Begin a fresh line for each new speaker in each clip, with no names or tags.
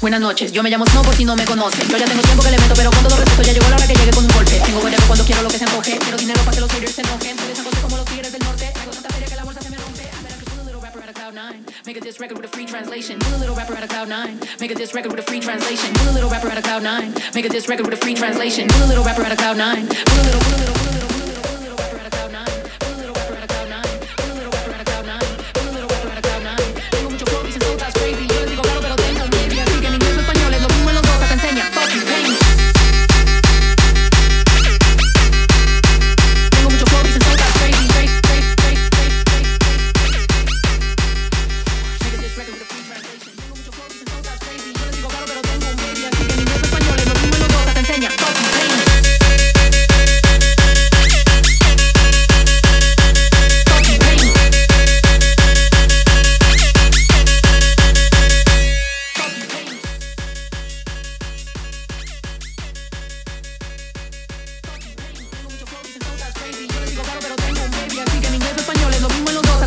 Buenas noches, yo me llamo Snow por si no me conocen. Yo ya tengo tiempo que le meto, pero con todo respeto ya llegó la hora que llegue con un golpe. Tengo cuando quiero lo que se Quiero dinero para que los haters se enojen. como los tigres del norte. tanta feria que la bolsa se me rompe. I bet I pull a little rapper out of cloud nine. Make a diss record with a free translation. Pull a little rapper out of cloud nine. Make a diss record with a free translation. Pull a little rapper out of cloud nine. Make a diss record with a free translation. Pull a little rapper out of cloud nine. a little, a little, a little, a little.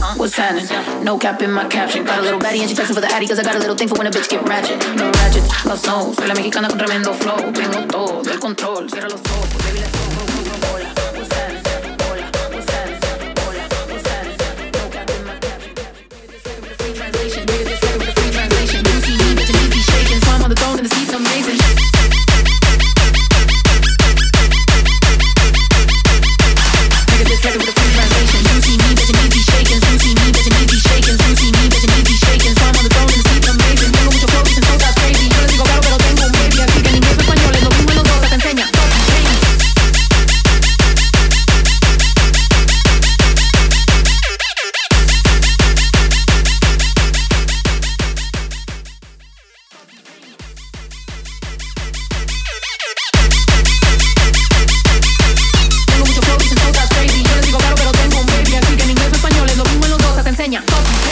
huh? What's happening? No cap in my caption. Got a little baddie and she texting for the addy, cause I got a little thing for when a bitch get ratchet. No ratchets, los no. Soy la mexicana con tremendo flow. Tengo todo el control, cierra los ojos, baby, let's fuck